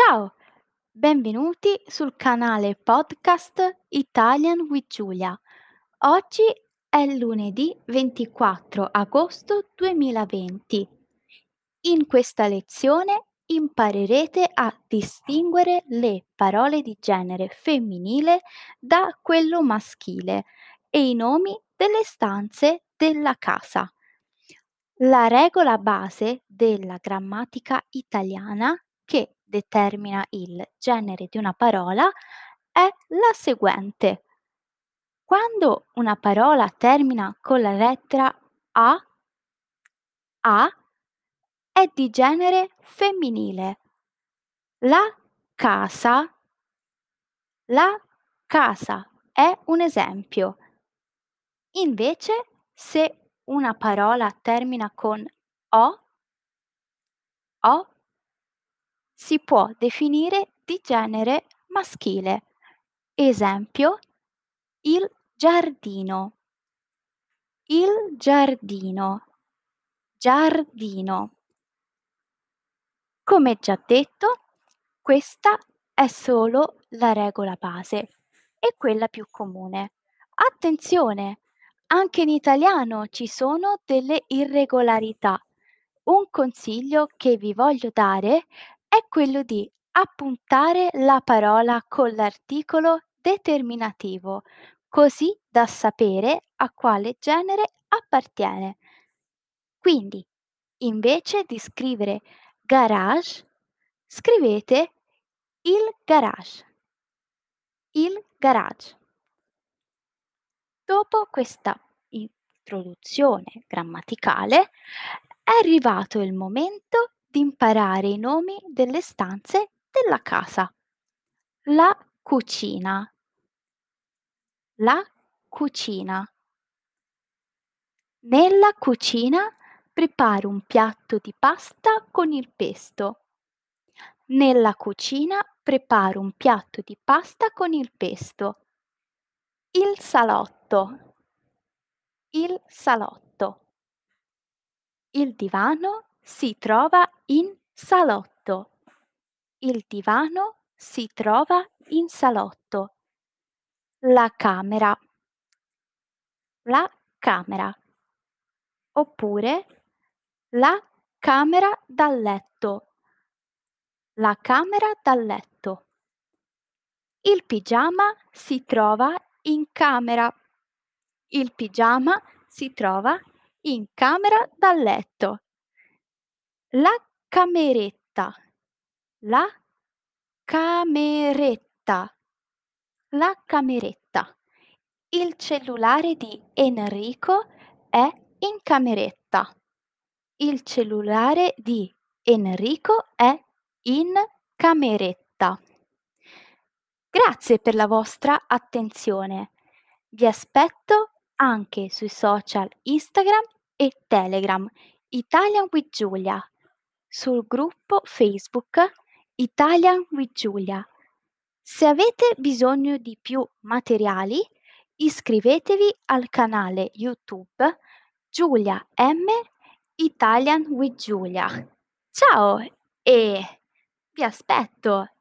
Ciao, benvenuti sul canale podcast Italian with Giulia. Oggi è lunedì 24 agosto 2020. In questa lezione imparerete a distinguere le parole di genere femminile da quello maschile e i nomi delle stanze della casa. La regola base della grammatica italiana che determina il genere di una parola è la seguente. Quando una parola termina con la lettera A, A è di genere femminile. La casa, la casa è un esempio. Invece, se una parola termina con O, O si può definire di genere maschile. Esempio, il giardino. Il giardino. Giardino. Come già detto, questa è solo la regola base e quella più comune. Attenzione, anche in italiano ci sono delle irregolarità. Un consiglio che vi voglio dare è quello di appuntare la parola con l'articolo determinativo, così da sapere a quale genere appartiene. Quindi, invece di scrivere garage, scrivete il garage. Il garage. Dopo questa introduzione grammaticale è arrivato il momento di imparare i nomi delle stanze della casa. La cucina. La cucina. Nella cucina preparo un piatto di pasta con il pesto. Nella cucina preparo un piatto di pasta con il pesto. Il salotto. Il salotto. Il divano si trova in salotto. Il divano si trova in salotto. La camera. La camera. Oppure la camera da letto. La camera da letto. Il pigiama si trova in camera. Il pigiama si trova in camera da letto. La cameretta. La cameretta. La cameretta. Il cellulare di Enrico è in cameretta. Il cellulare di Enrico è in cameretta. Grazie per la vostra attenzione. Vi aspetto anche sui social Instagram e Telegram Italian with Giulia, sul gruppo Facebook Italian with Giulia. Se avete bisogno di più materiali, iscrivetevi al canale YouTube Giulia M Italian with Giulia. Ciao e vi aspetto